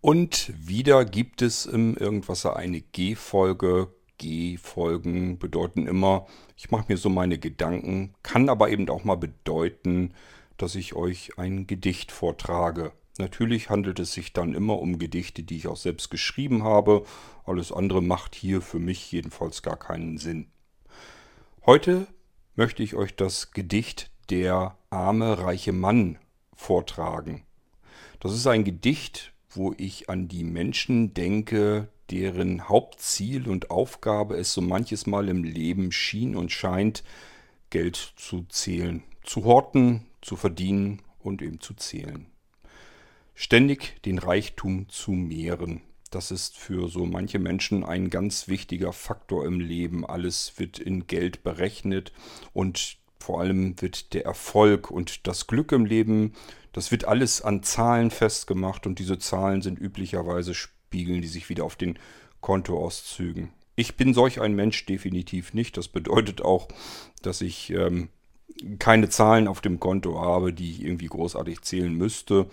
Und wieder gibt es im Irgendwasser eine G-Folge. G-Folgen bedeuten immer, ich mache mir so meine Gedanken, kann aber eben auch mal bedeuten, dass ich euch ein Gedicht vortrage. Natürlich handelt es sich dann immer um Gedichte, die ich auch selbst geschrieben habe. Alles andere macht hier für mich jedenfalls gar keinen Sinn. Heute möchte ich euch das Gedicht Der arme reiche Mann vortragen. Das ist ein Gedicht, wo ich an die Menschen denke, deren Hauptziel und Aufgabe es so manches Mal im Leben schien und scheint, Geld zu zählen, zu horten, zu verdienen und eben zu zählen. Ständig den Reichtum zu mehren. Das ist für so manche Menschen ein ganz wichtiger Faktor im Leben. Alles wird in Geld berechnet und vor allem wird der Erfolg und das Glück im Leben, das wird alles an Zahlen festgemacht und diese Zahlen sind üblicherweise spiegeln die sich wieder auf den Kontoauszügen. Ich bin solch ein Mensch definitiv nicht. Das bedeutet auch, dass ich ähm, keine Zahlen auf dem Konto habe, die ich irgendwie großartig zählen müsste.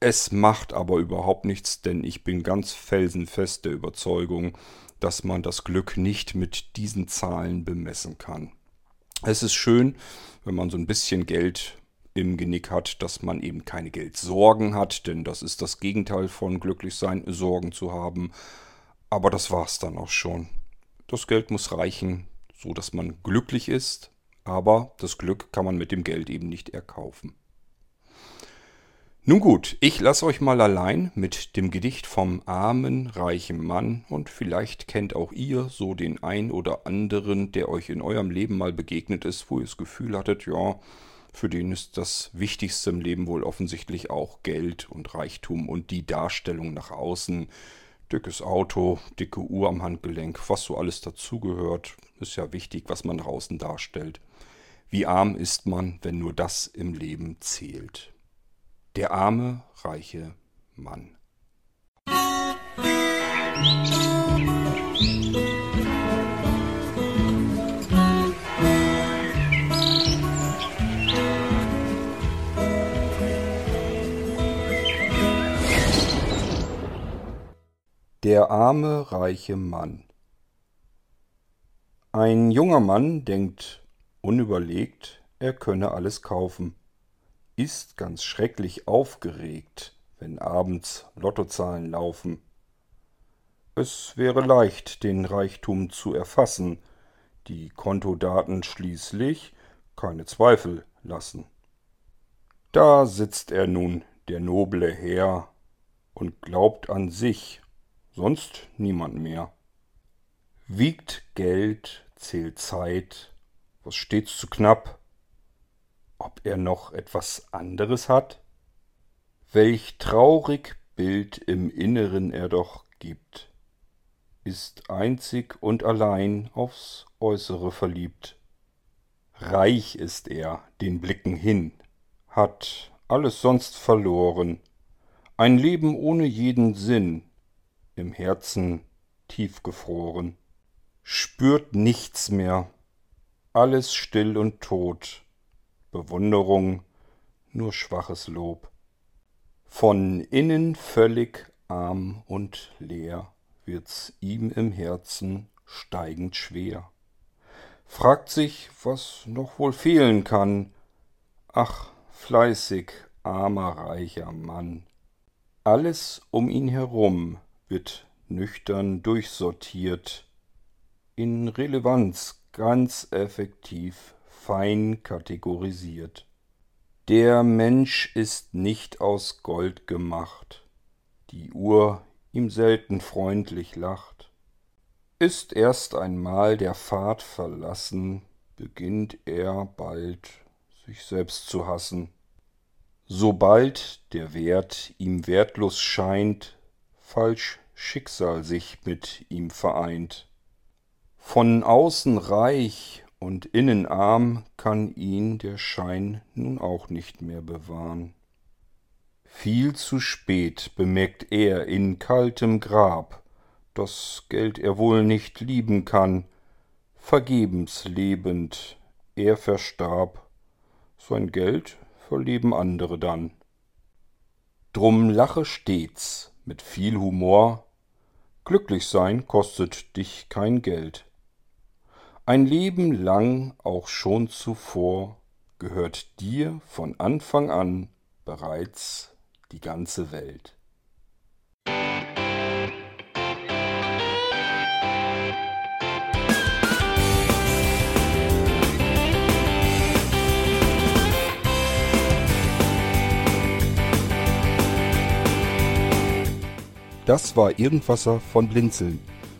Es macht aber überhaupt nichts, denn ich bin ganz felsenfest der Überzeugung, dass man das Glück nicht mit diesen Zahlen bemessen kann. Es ist schön, wenn man so ein bisschen Geld im Genick hat, dass man eben keine Geldsorgen hat, denn das ist das Gegenteil von glücklich sein, Sorgen zu haben. Aber das war's dann auch schon. Das Geld muss reichen, so dass man glücklich ist, aber das Glück kann man mit dem Geld eben nicht erkaufen. Nun gut, ich lasse euch mal allein mit dem Gedicht vom armen, reichen Mann und vielleicht kennt auch ihr so den ein oder anderen, der euch in eurem Leben mal begegnet ist, wo ihr das Gefühl hattet, ja, für den ist das Wichtigste im Leben wohl offensichtlich auch Geld und Reichtum und die Darstellung nach außen. Dickes Auto, dicke Uhr am Handgelenk, was so alles dazugehört, ist ja wichtig, was man nach außen darstellt. Wie arm ist man, wenn nur das im Leben zählt? Der arme, reiche Mann. Der arme reiche Mann Ein junger Mann denkt unüberlegt, er könne alles kaufen, ist ganz schrecklich aufgeregt, wenn abends Lottozahlen laufen. Es wäre leicht, den Reichtum zu erfassen, die Kontodaten schließlich keine Zweifel lassen. Da sitzt er nun, der noble Herr, und glaubt an sich sonst niemand mehr. Wiegt Geld, zählt Zeit, was stets zu knapp. Ob er noch etwas anderes hat? Welch traurig Bild im Inneren er doch gibt, ist einzig und allein aufs Äußere verliebt. Reich ist er den Blicken hin, hat alles sonst verloren, ein Leben ohne jeden Sinn, im Herzen tiefgefroren, spürt nichts mehr, alles still und tot, Bewunderung, nur schwaches Lob. Von innen völlig arm und leer wird's ihm im Herzen steigend schwer. Fragt sich, was noch wohl fehlen kann. Ach, fleißig, armer, reicher Mann. Alles um ihn herum wird nüchtern durchsortiert, in Relevanz ganz effektiv fein kategorisiert. Der Mensch ist nicht aus Gold gemacht, die Uhr ihm selten freundlich lacht. Ist erst einmal der Pfad verlassen, beginnt er bald sich selbst zu hassen. Sobald der Wert ihm wertlos scheint, falsch Schicksal sich mit ihm vereint. Von außen reich und innen arm kann ihn der Schein nun auch nicht mehr bewahren. Viel zu spät bemerkt er in kaltem Grab, das Geld er wohl nicht lieben kann, vergebens lebend, er verstarb, sein Geld verleben andere dann. Drum lache stets mit viel Humor. Glücklich sein kostet dich kein Geld. Ein Leben lang, auch schon zuvor, gehört dir von Anfang an bereits die ganze Welt. Das war Irgendwasser von Blinzeln.